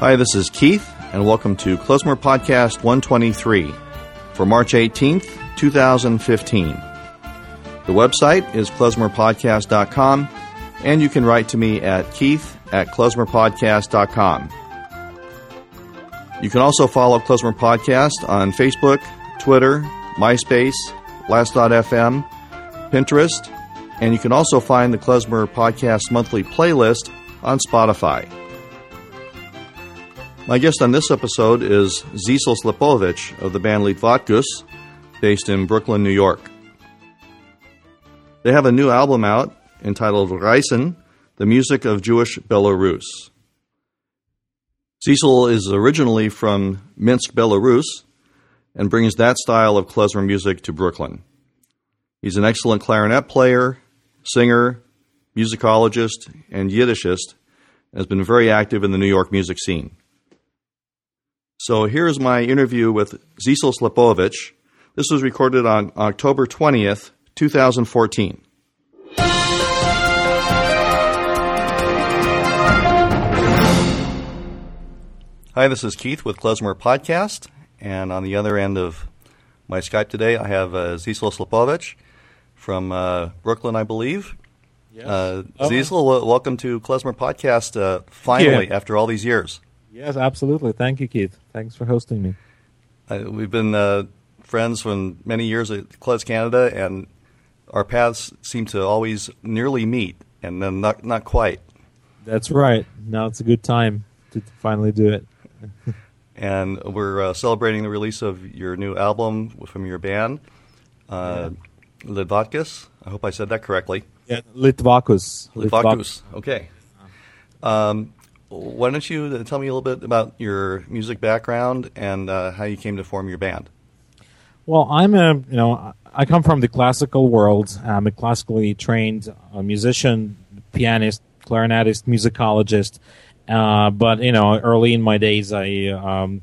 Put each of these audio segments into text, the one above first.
Hi, this is Keith, and welcome to Klezmer Podcast 123 for March 18th, 2015. The website is klezmerpodcast.com, and you can write to me at keith at klezmerpodcast.com. You can also follow Klezmer Podcast on Facebook, Twitter, MySpace, Last.fm, Pinterest, and you can also find the Klezmer Podcast monthly playlist on Spotify. My guest on this episode is Zisel Slepovich of the band Litvakus, based in Brooklyn, New York. They have a new album out entitled Reisen, The Music of Jewish Belarus. Zisel is originally from Minsk, Belarus, and brings that style of klezmer music to Brooklyn. He's an excellent clarinet player, singer, musicologist, and Yiddishist, and has been very active in the New York music scene. So here's my interview with Zisel Slepovich. This was recorded on October 20th, 2014. Hi, this is Keith with Klezmer Podcast, and on the other end of my Skype today, I have uh, Zisel Slepovich from uh, Brooklyn, I believe. Yes. Uh, Oh. Welcome to Klezmer Podcast uh, finally after all these years. Yes, absolutely. Thank you, Keith. Thanks for hosting me. We've been uh, friends for many years at Klez Canada, and our paths seem to always nearly meet, and then not not quite. That's right. Now it's a good time to finally do it. And we're uh, celebrating the release of your new album from your band, uh, Lidvatkus. I hope I said that correctly. Yeah, Litvakus. Lidvatkus. Okay. Um, why don't you uh, tell me a little bit about your music background and uh, how you came to form your band? Well, I'm a you know I come from the classical world. I'm a classically trained uh, musician, pianist, clarinetist, musicologist. Uh, but you know, early in my days, I um,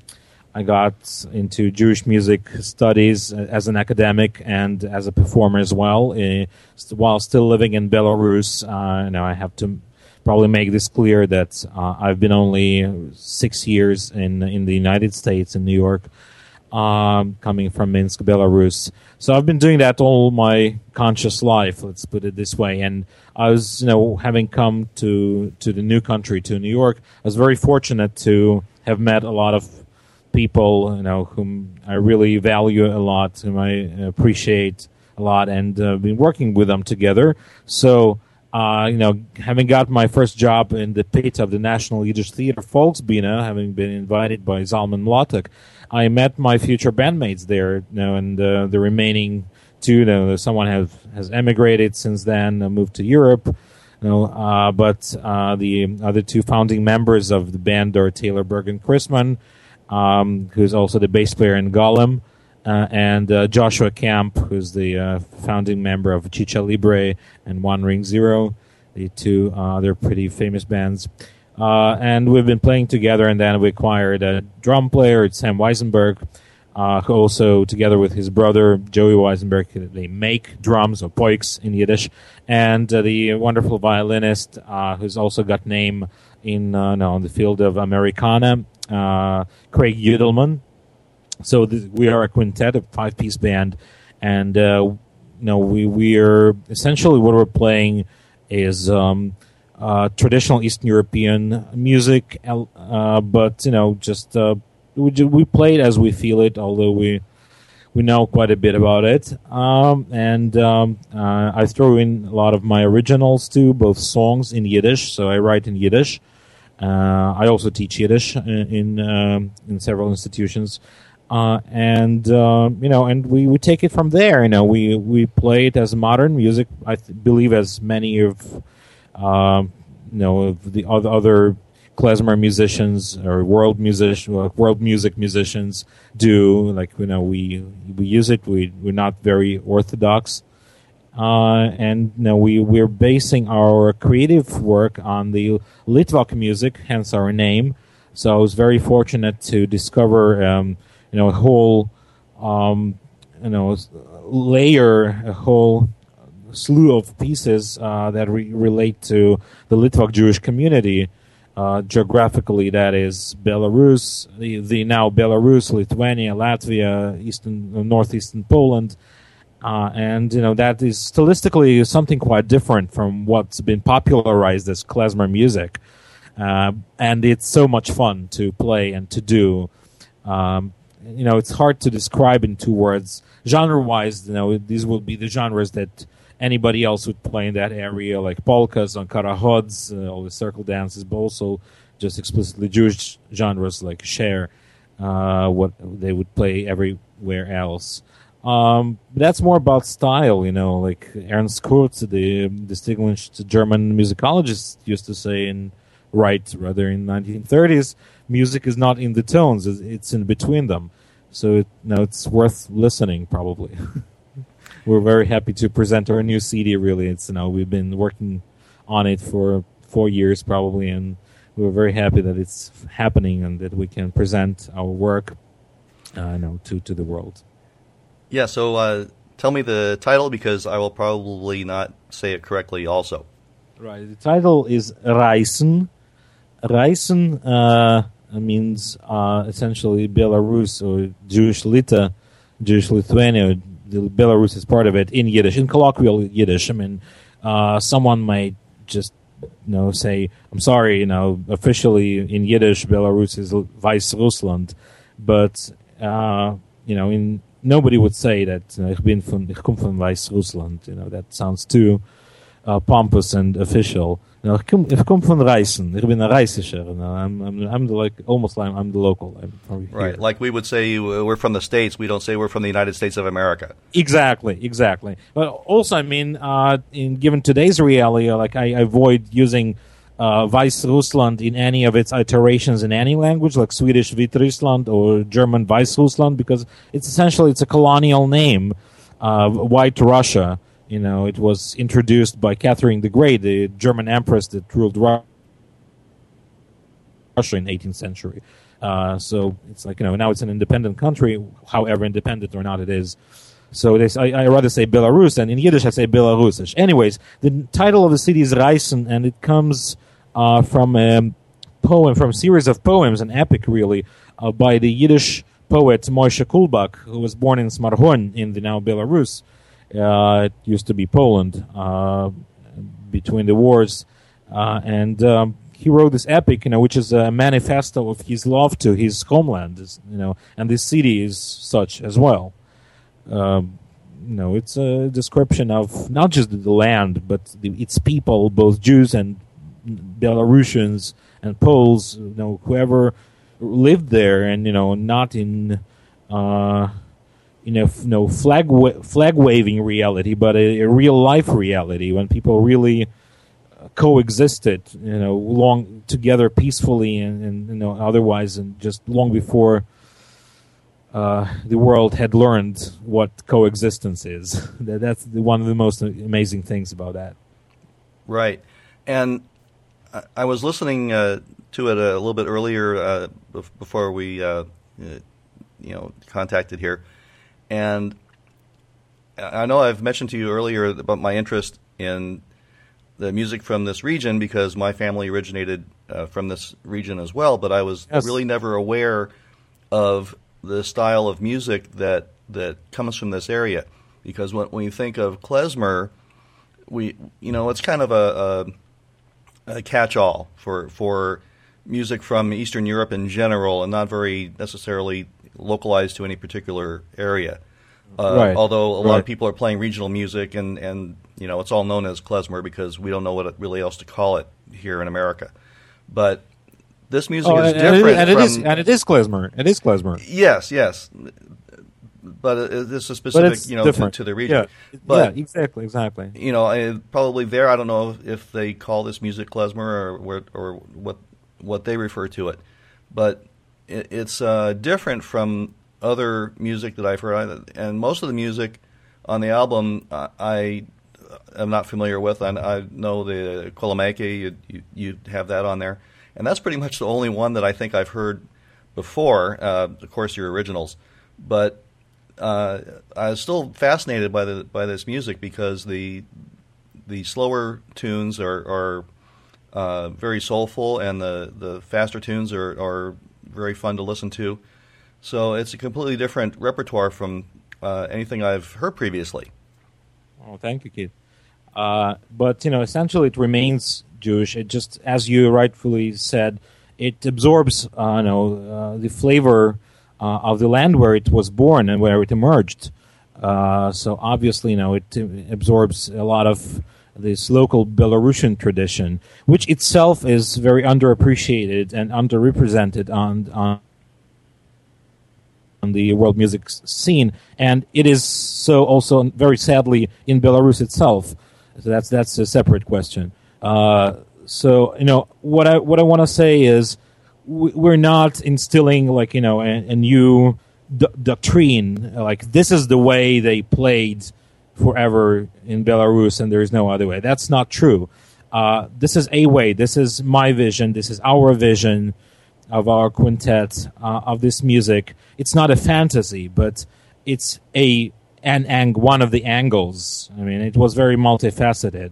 I got into Jewish music studies as an academic and as a performer as well. Uh, while still living in Belarus, uh, you know, I have to probably make this clear that uh, I've been only six years in in the United States in New York um, coming from Minsk, Belarus. So I've been doing that all my conscious life. Let's put it this way. And I was, you know, having come to to the new country, to New York, I was very fortunate to have met a lot of people, you know, whom I really value a lot, whom I appreciate a lot, and uh, been working with them together. So. Uh, you know, having got my first job in the pit of the National Yiddish Theater Volksbühne, having been invited by Zalman Mlotek, I met my future bandmates there, you know, and uh, the remaining two, you know, someone has has emigrated since then, uh, moved to Europe, you know, uh, but uh, the other two founding members of the band are Taylor Bergren-Chrisman, um, who's also the bass player in Golem, uh, and uh, Joshua Camp, who's the uh, founding member of Chicha Libre and One Ring Zero, the two other pretty famous bands. Uh, and we've been playing together, and then we acquired a drum player, Sam Weisenberg, uh, who also, together with his brother Joey Weisenberg, they make drums or poiks in Yiddish, and the wonderful violinist who's also got name in no, the field of Americana, Craig Yudelman. So we are a quintet, a five-piece band, and uh, you know we we are essentially what we're playing is um, uh, traditional Eastern European music, uh, but you know just uh, we we play it as we feel it, although we we know quite a bit about it. Um, and um, uh, I throw in a lot of my originals too, both songs in Yiddish. So I write in Yiddish. Uh, I also teach Yiddish in in, um, in several institutions, uh, and uh, you know, and we, we take it from there. You know, we we play it as modern music. I th- believe as many of um, you know of the other, other klezmer musicians or world musician uh, world music musicians do. Like you know, we we use it. We we're not very orthodox. Uh, and you know, we we're basing our creative work on the Litvak music, hence our name. So I was very fortunate to discover, um, you know, a whole, um, you know, layer, a whole slew of pieces uh, that re- relate to the Litvak Jewish community. Uh, geographically, that is Belarus, the, the now Belarus, Lithuania, Latvia, eastern, uh, northeastern Poland, uh, and you know that is stylistically something quite different from what's been popularized as klezmer music, uh, and it's so much fun to play and to do. Um, you know, it's hard to describe in two words. Genre-wise, you know, these will be the genres that anybody else would play in that area, like polkas on karachods, uh, all the circle dances, but also just explicitly Jewish genres like sher, uh, what they would play everywhere else. Um, that's more about style, you know, like Ernst Kurth, the distinguished German musicologist, used to say in right rather in 1930s, music is not in the tones; it's in between them. So, it, know, it's worth listening, probably. We're very happy to present our new CD. Really, it's you know we've been working on it for four years probably, and we're very happy that it's happening and that we can present our work, uh, you know, to to the world. Yeah, so uh, tell me the title because I will probably not say it correctly also. Right. The title is Reisen. Reisen uh, means uh, essentially Belarus or Jewish Lita, Jewish Lithuania. Belarus is part of it in Yiddish, in colloquial Yiddish. I mean, uh, someone might just you know say, "I'm sorry," you know, officially in Yiddish, Belarus is Weiss Russland, but uh, you know, in nobody would say that uh, ich bin von ich komme von Weißrussland. You know that sounds too uh, pompous and official. You know, ich komm von Reisen. Ich bin ein Reisischer. You know, I'm, I'm, I'm the, like almost like I'm the local. I'm right, like we would say we're from the states. We don't say we're from the United States of America. Exactly, exactly. But also, I mean, uh, in given today's reality, like I avoid using uh, Weißrussland in any of its iterations in any language, like Swedish Vitryssland or German Weißrussland, because it's essentially it's a colonial name, uh, White Russia. You know, it was introduced by Catherine the Great, the German empress that ruled Russia in 18th century. Uh, so it's like you know now it's an independent country, however independent or not it is. So they, I, I rather say Belarus, and in Yiddish I say Belarusisch. Anyways, the title of the city is Reisen, and it comes uh, from a poem, from a series of poems, an epic really, uh, by the Yiddish poet Moshe Kulbak, who was born in Smarhon in the now Belarus. Uh, it used to be Poland uh, between the wars, uh, and um, he wrote this epic, you know, which is a manifesto of his love to his homeland, you know, and this city is such as well. Um, you know, it's a description of not just the land, but the, its people, both Jews and Belarusians and Poles, you know, whoever lived there, and you know, not in, uh, you know, f- no flag wa- flag waving reality, but a, a, real life reality when people really uh, coexisted, you know, long together peacefully and, and you know, otherwise, and just long before. Uh, the world had learned what coexistence is. That's one of the most amazing things about that. Right, and I was listening uh, to it a little bit earlier uh, before we, uh, you know, contacted here, and I know I've mentioned to you earlier about my interest in the music from this region because my family originated uh, from this region as well. But I was yes. really never aware of the style of music that that comes from this area because when, when you think of klezmer, we you know it's kind of a, a a catch-all for for music from Eastern Europe in general, and not very necessarily localized to any particular area. Uh, right. Although a right. lot of people are playing regional music, and, and you know it's all known as klezmer because we don't know what really else to call it here in America. But this music oh, is and, different, and it, and it is and it is klezmer. It is klezmer. Yes, yes but this is specific, you know, to, to, the region. Yeah. But, yeah, exactly, exactly. You know, probably there. I don't know if they call this music klezmer or or what what they refer to it, but it, it's uh, different from other music that I've heard. And most of the music on the album, uh, I am not familiar with. I, I know the Kolameke, you, you, you have that on there, and that's pretty much the only one that I think I've heard before. Uh, of course, your originals, but uh, I was still fascinated by the by this music because the the slower tunes are, are uh, very soulful, and the, the faster tunes are, are very fun to listen to. So it's a completely different repertoire from uh, anything I've heard previously. Oh, thank you, Keith. Uh, but you know, essentially, it remains Jewish. It just, as you rightfully said, it absorbs, uh, you know, uh, the flavor uh, of the land where it was born and where it emerged. Uh, so obviously, you know, it, it absorbs a lot of this local Belarusian tradition, which itself is very underappreciated and underrepresented on on on the world music scene, and it is so also very sadly in Belarus itself. So that's that's a separate question. Uh, so you know what I what I want to say is we're not instilling like you know a, a new doctrine like this is the way they played forever in Belarus and there is no other way. That's not true. Uh, this is a way. This is my vision. This is our vision of our quintet uh, of this music. It's not a fantasy, but it's a an ang- one of the angles. I mean, it was very multifaceted,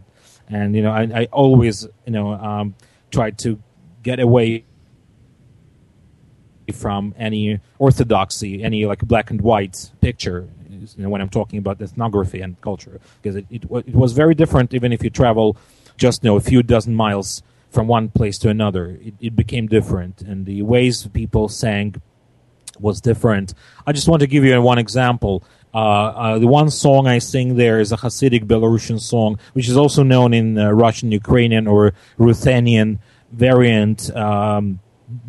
and you know, I, I always you know um, tried to get away from any orthodoxy, any like black and white picture. You know, when I'm talking about ethnography and culture, because it, it, it was very different. Even if you travel just you know a few dozen miles from one place to another, it, it became different, and the ways people sang was different. I just want to give you one example. Uh, uh, the one song I sing there is a Hasidic Belarusian song, which is also known in uh, Russian, Ukrainian, or Ruthenian variant. Um,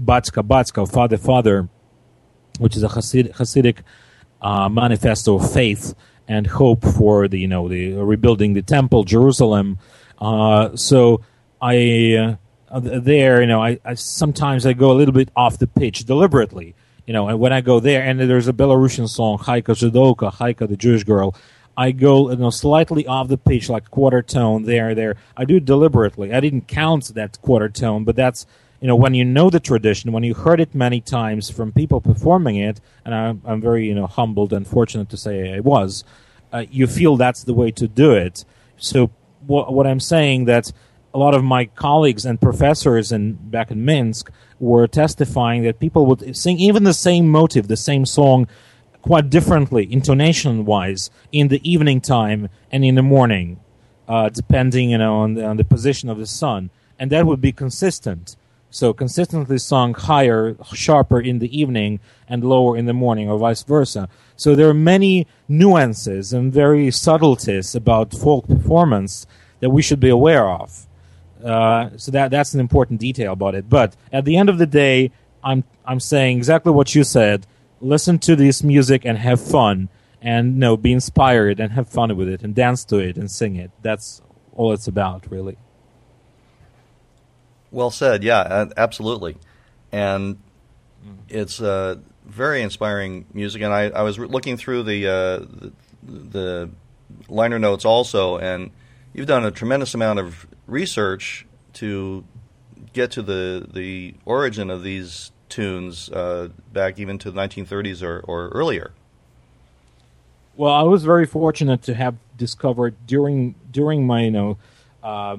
Batska Batska, Father Father, which is a Hasid, Hasidic uh, manifesto of faith and hope for the you know the rebuilding the temple, Jerusalem. Uh, so I uh, there you know I, I, sometimes I go a little bit off the pitch deliberately. You know, and when I go there, and there's a Belarusian song, Haika Zhidoka, Haika the Jewish girl, I go you know slightly off the pitch, like quarter tone there, there. I do it deliberately. I didn't count that quarter tone, but that's you know, when you know the tradition, when you heard it many times from people performing it, and I'm, I'm very, you know, humbled and fortunate to say I was, uh, you feel that's the way to do it. So what, what I'm saying that a lot of my colleagues and professors in back in Minsk were testifying that people would sing even the same motive, the same song, quite differently, intonation wise, in the evening time and in the morning, uh, depending, you know, on the, on the position of the sun, and that would be consistent. So consistently sung higher, sharper in the evening and lower in the morning, or vice versa. So there are many nuances and very subtleties about folk performance that we should be aware of. Uh, so that that's an important detail about it. But at the end of the day, I'm I'm saying exactly what you said. Listen to this music and have fun, and you know, be inspired and have fun with it, and dance to it and sing it. That's all it's about, really. Well said. Yeah, absolutely. And it's uh, very inspiring music. And I, I was looking through the, uh, the, the liner notes also, and you've done a tremendous amount of research to get to the the origin of these tunes uh, back even to the 1930s or, or earlier. Well, I was very fortunate to have discovered during during my you know uh,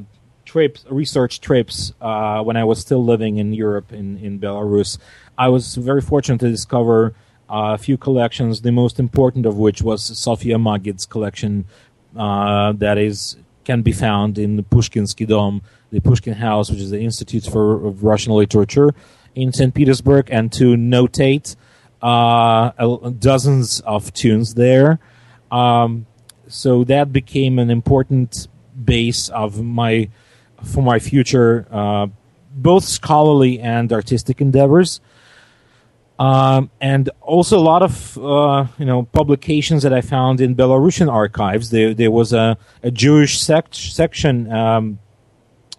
trips, research trips, uh, when I was still living in Europe, in, in Belarus, I was very fortunate to discover uh, a few collections, the most important of which was Sofia Magid's collection uh, that is can be found in the Pushkinsky Dom, the Pushkin House, which is the Institute for Russian Literature in St. Petersburg, and to notate uh, dozens of tunes there. Um, so that became an important base of my for my future, uh, both scholarly and artistic endeavors. Um, and also a lot of uh, you know publications that I found in Belarusian archives. There, there was a, a Jewish sect, section, um,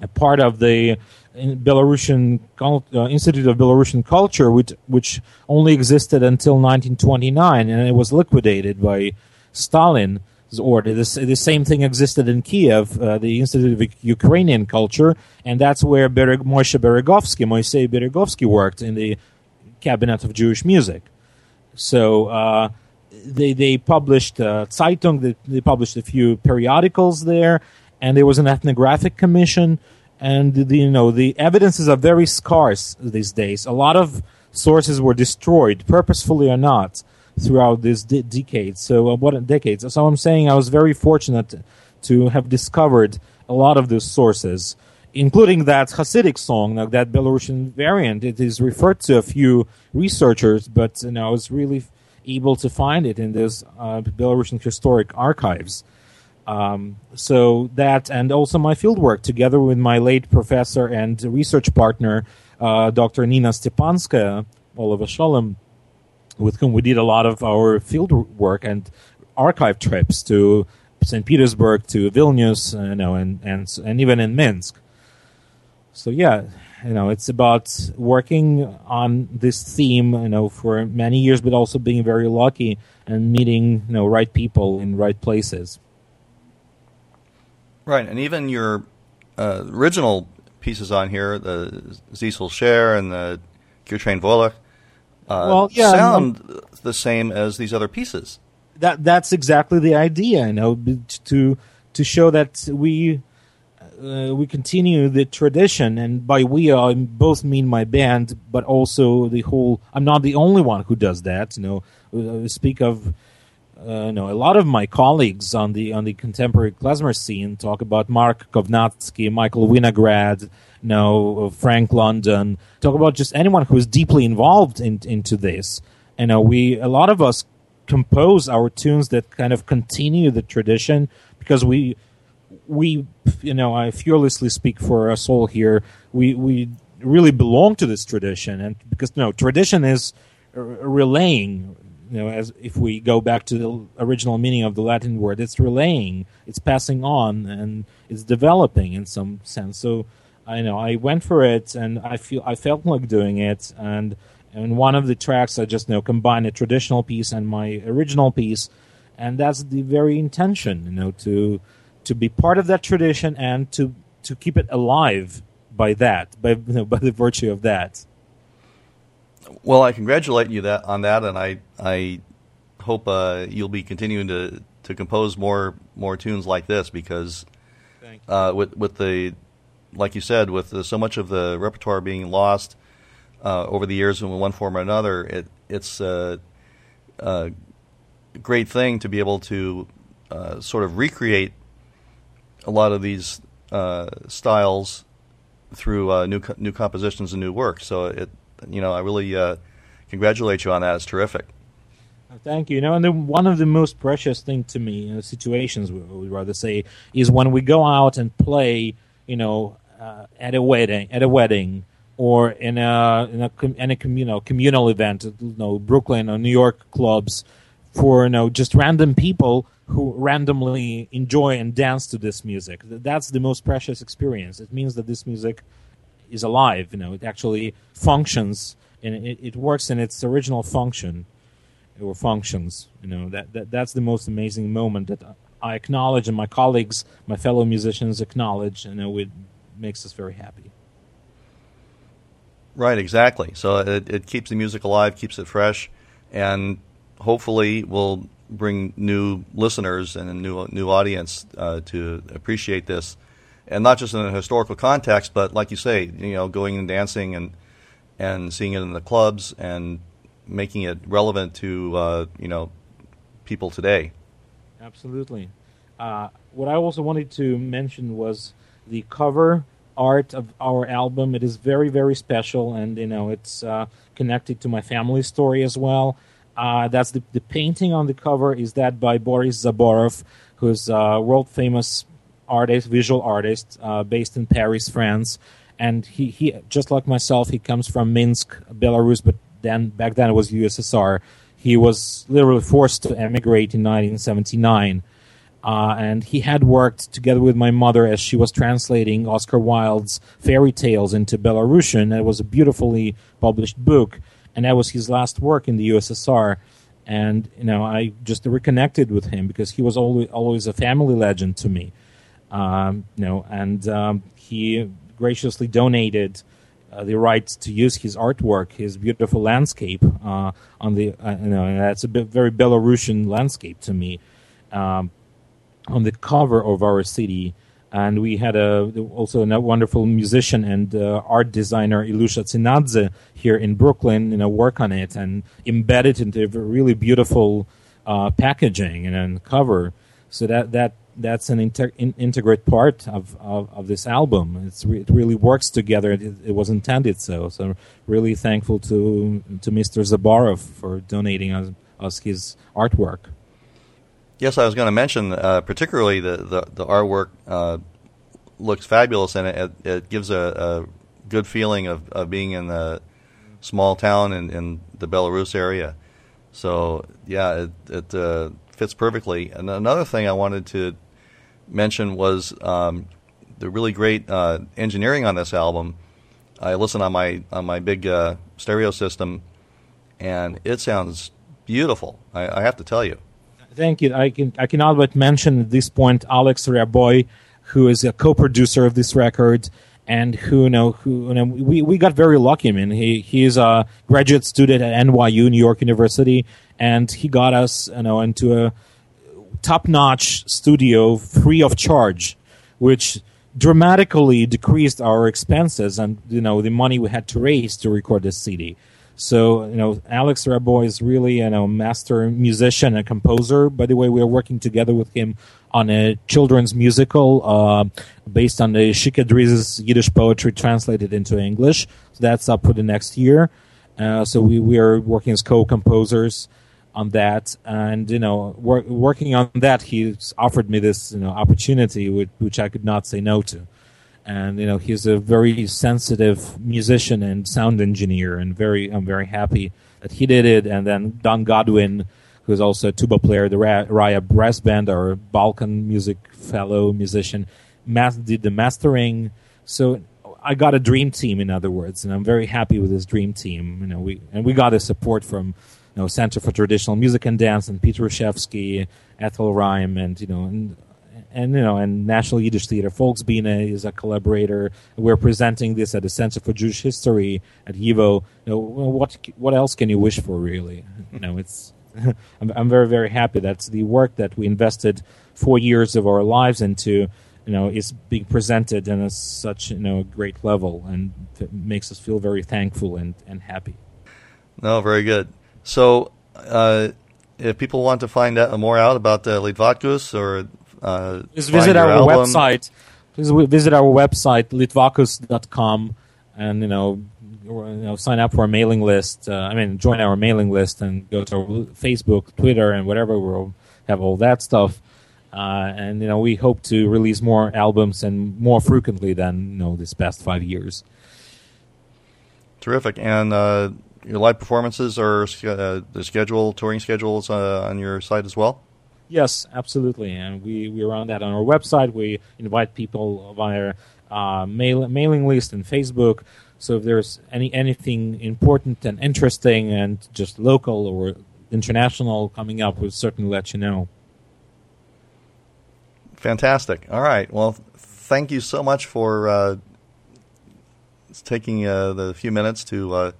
a part of the Belarusian uh, Institute of Belarusian Culture, which which only existed until 1929, and it was liquidated by Stalin order. The same thing existed in Kiev, uh, the Institute of Ukrainian Culture, and that's where Bereg, Moshe Beregovsky, Moisei Beregovsky worked in the Cabinet of Jewish Music. So uh, they, they published uh, Zeitung, they, they, published a few periodicals there, and there was an ethnographic commission. and the, you know the evidences are very scarce these days. A lot of sources were destroyed, purposefully or not, throughout this de- decade. So uh, what decades? So I'm saying I was very fortunate to have discovered a lot of those sources, including that Hasidic song, like that Belarusian variant. It is referred to a few researchers, but you know I was really able to find it in those uh, Belarusian historic archives. Um, so that and also my fieldwork together with my late professor and research partner, uh, Dr. Nina Stepanskaya, Oliver Sholem, with whom we did a lot of our field work and archive trips to St. Petersburg, to Vilnius, uh, you know, and, and and even in Minsk. So yeah, you know, it's about working on this theme, you know, for many years, but also being very lucky and meeting, you know, right people in right places. Right, and even your uh, original pieces on here, the Zisel Share and the Geertrain Volach, uh, well, yeah, sound um, the same as these other pieces. That that's exactly the idea, you know, to to show that we uh, we continue the tradition, and by we I both mean my band, but also the whole. I'm not the only one who does that. You know, we uh, speak of uh, no, a lot of my colleagues on the on the contemporary klezmer scene talk about Mark Kovnatsky, Michael Winograd, you know, Frank London, talk about just anyone who is deeply involved in, into this. You know, we a lot of us compose our tunes that kind of continue the tradition because we we you know I fearlessly speak for us all here. We we really belong to this tradition, and because you know tradition is relaying you know, as if we go back to the original meaning of the Latin word, it's relaying, it's passing on, and it's developing in some sense. So, I know I went for it, and I feel I felt like doing it, and in one of the tracks, I just you know combine a traditional piece and my original piece, and that's the very intention, you know, to to be part of that tradition and to to keep it alive by that, by you know, by the virtue of that. Well, I congratulate you that on that, and I I hope uh, you'll be continuing to, to compose more more tunes like this because uh, with with the like you said with so much of the repertoire being lost uh, over the years in one form or another, it it's a, a great thing to be able to uh, sort of recreate a lot of these uh, styles through uh, new co- new compositions and new work. So it you know, I really uh, congratulate you on that. It's terrific. Thank you. You know, and the, one of the most precious thing to me, uh, situations we would rather say, is when we go out and play. You know, uh, at a wedding, at a wedding, or in a in a, in a communal event, you know, Brooklyn or New York clubs, for you know just random people who randomly enjoy and dance to this music. That's the most precious experience. It means that this music is alive. You know, it actually functions and it, it works in its original function or functions. You know, that, that that's the most amazing moment that I acknowledge and my colleagues, my fellow musicians acknowledge. and it makes us very happy. Right, exactly. So it, it keeps the music alive, keeps it fresh, and hopefully will bring new listeners and a new new audience uh, to appreciate this and not just in a historical context, but like you say, you know, going and dancing and and seeing it in the clubs and making it relevant to uh, you know people today. Absolutely. Uh, what I also wanted to mention was the cover art of our album. It is very very special, and you know it's uh, connected to my family story as well. Uh, that's the, the painting on the cover is that by Boris Zaborov, who's a world famous artist, visual artist, uh, based in Paris, France. And he, he, just like myself, he comes from Minsk, Belarus, but then back then it was USSR. He was literally forced to emigrate in 1979. Uh, and he had worked together with my mother as she was translating Oscar Wilde's fairy tales into Belarusian. It was a beautifully published book, and that was his last work in the USSR. And you know, I just reconnected with him because he was always always a family legend to me. Um, you know, and um, he graciously donated uh, the right to use his artwork, his beautiful landscape uh, on the, uh, you know, that's a very Belarusian landscape to me. Um, on the cover of our city. and we had a also a wonderful musician and uh, art designer Ilusha Tsinadze here in Brooklyn, you know, work on it and embed it into a really beautiful uh, packaging and, and cover. So that that that's an inter- in, integrate part of, of, of, this album. It's re- it really works together. It, it, was intended so. So really thankful to to Mr. Zaborov for donating us, us his artwork. Yes, I was going to mention uh, particularly the the, the artwork uh, looks fabulous and it, it gives a, a, good feeling of, of being in the small town in, in the Belarus area. So yeah, it, it uh, fits perfectly. And another thing I wanted to mention was um, the really great uh, engineering on this album. I listen on my on my big uh, stereo system, and it sounds beautiful. I, I, have to tell you. Thank you. I can I cannot but mention at this point Alex Raboy, who is a co-producer of this record, and who you know who you know, we we got very lucky. I mean, he he's a graduate student at NYU, New York University, and he got us you know into a top-notch studio free of charge, which dramatically decreased our expenses and you know the money we had to raise to record this CD. So you know, Alex Raboy is really you know master musician and composer. By the way, we are working together with him on a children's musical uh, based on the Shike Driz's Yiddish poetry translated into English. So that's up for the next year. Uh, so we, we are working as co-composers on that, and you know, wor- working on that, he's offered me this you know opportunity, which, I could not say no to. And you know, he's a very sensitive musician and sound engineer, and very I'm very happy that he did it. And then Don Godwin, who's also a tuba player, the Raya Brass Band, our Balkan music fellow musician, mas- did the mastering. So I got a dream team, in other words, and I'm very happy with this dream team. You know, we and we got the support from know, Center for Traditional Music and Dance, and Peter Rushefsky, Ethel Raim, and you know, and, and you know, and National Yiddish Theater. Volksbühne is a collaborator. We're presenting this at the Center for Jewish History at YIVO. You know, what what else can you wish for, really? You know, it's. I'm, I'm very very happy that the work that we invested four years of our lives into you know is being presented in a such you know a great level and makes us feel very thankful and, and happy no very good so, uh, if people want to find out more out about the Litvakus or uh, just visit our album. website. Please visit our website litvakus.com and you know you know sign up for our mailing list. Uh, I mean, join our mailing list and go to Facebook, Twitter, and whatever. We'll have all that stuff. Uh, and you know, we hope to release more albums and more frequently than you know this past five years. Terrific, and uh, your live performances or uh, the schedule, touring schedules uh, on your site as well? Yes, absolutely, and we we run that on our website. We invite people via uh, mail, mailing list and Facebook. So if there's any anything important and interesting and just local or international coming up, we'll certainly let you know. Fantastic. All right. Well, thank you so much for uh, taking uh, the few minutes to uh,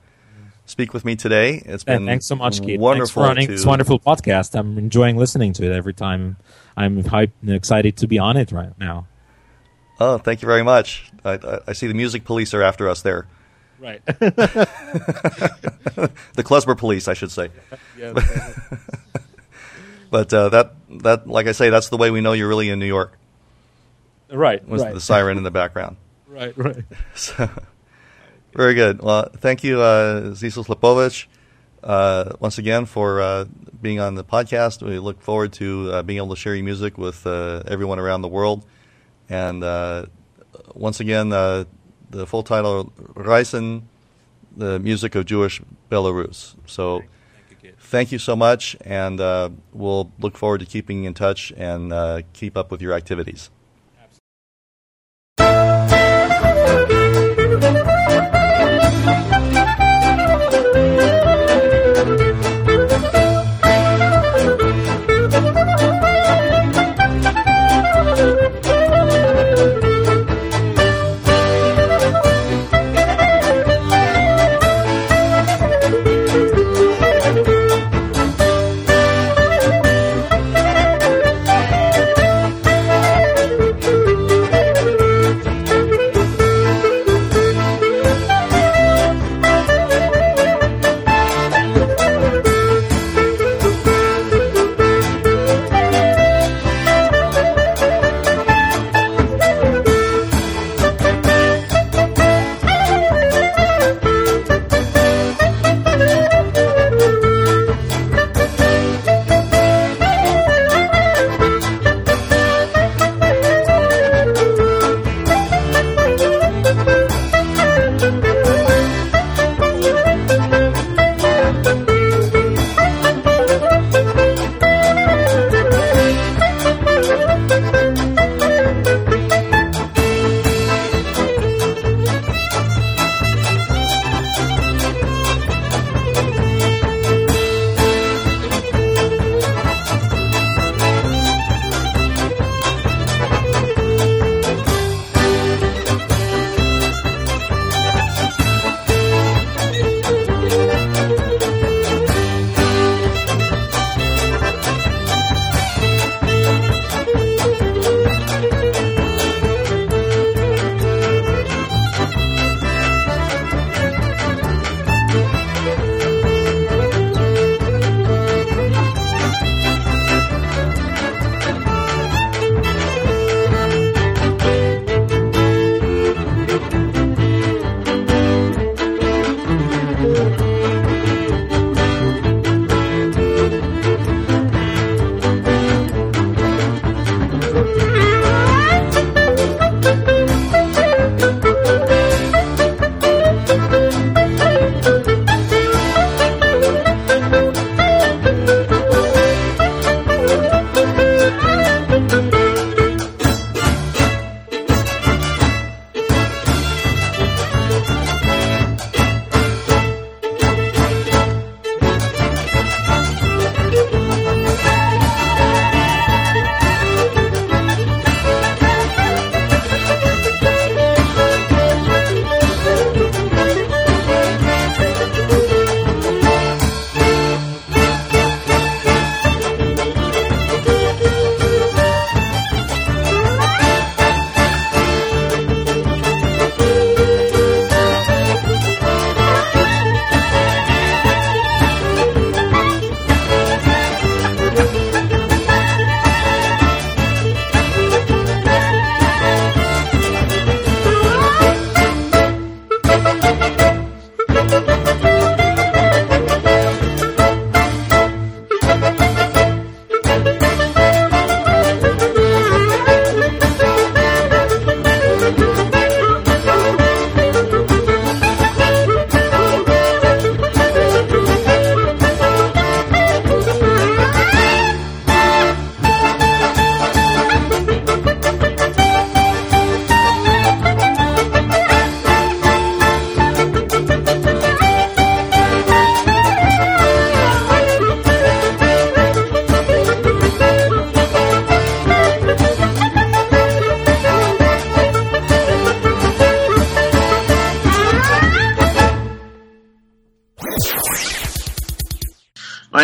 speak with me today. It's been thanks so much, Keith. Wonderful thanks for running this wonderful podcast. I'm enjoying listening to it every time. I'm hyped and excited to be on it right now. Oh, thank you very much. I, I, I see the music police are after us there. Right. the Klezmer police, I should say. Yeah, but uh, that that, like I say, that's the way we know you're really in New York. Right. Was right. the siren in the background? Right. Right. So, very good. Well, thank you, uh, Zisel Slepovich, uh, once again for uh, being on the podcast. We look forward to uh, being able to share your music with uh, everyone around the world. And uh, once again, uh, the full title, Reisen, the music of Jewish Belarus. So thank you, thank you so much, and we'll look forward to keeping in touch and keep up with your activities.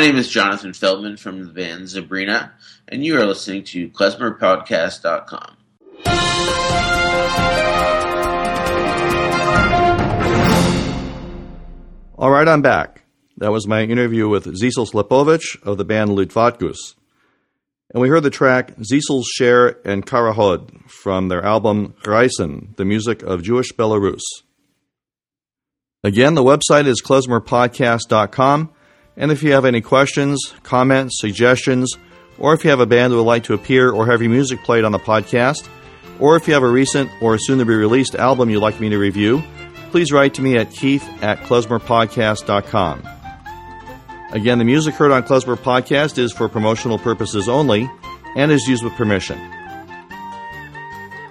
Name is Jonathan Feldman from the band Zabrina, and you are listening to klezmerpodcast.com. All right, I'm back. That was my interview with Zisel Slepovich of the band Ludvatgus. And we heard the track Zisel's Share and Karahod from their album Reisen, the music of Jewish Belarus. Again, the website is klezmerpodcast.com. And if you have any questions, comments, suggestions, or if you have a band that would like to appear or have your music played on the podcast, or if you have a recent or soon to be released album you'd like me to review, please write to me at keith at klezmerpodcast.com. Again, the music heard on Klezmer Podcast is for promotional purposes only and is used with permission.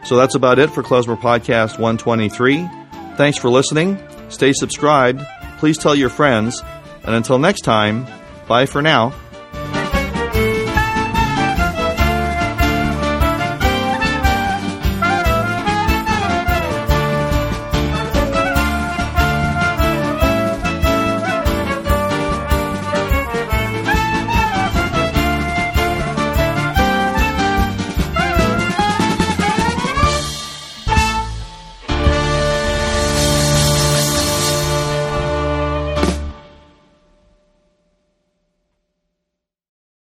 So that's about it for Klezmer Podcast 123. Thanks for listening. Stay subscribed. Please tell your friends. And until next time, bye for now.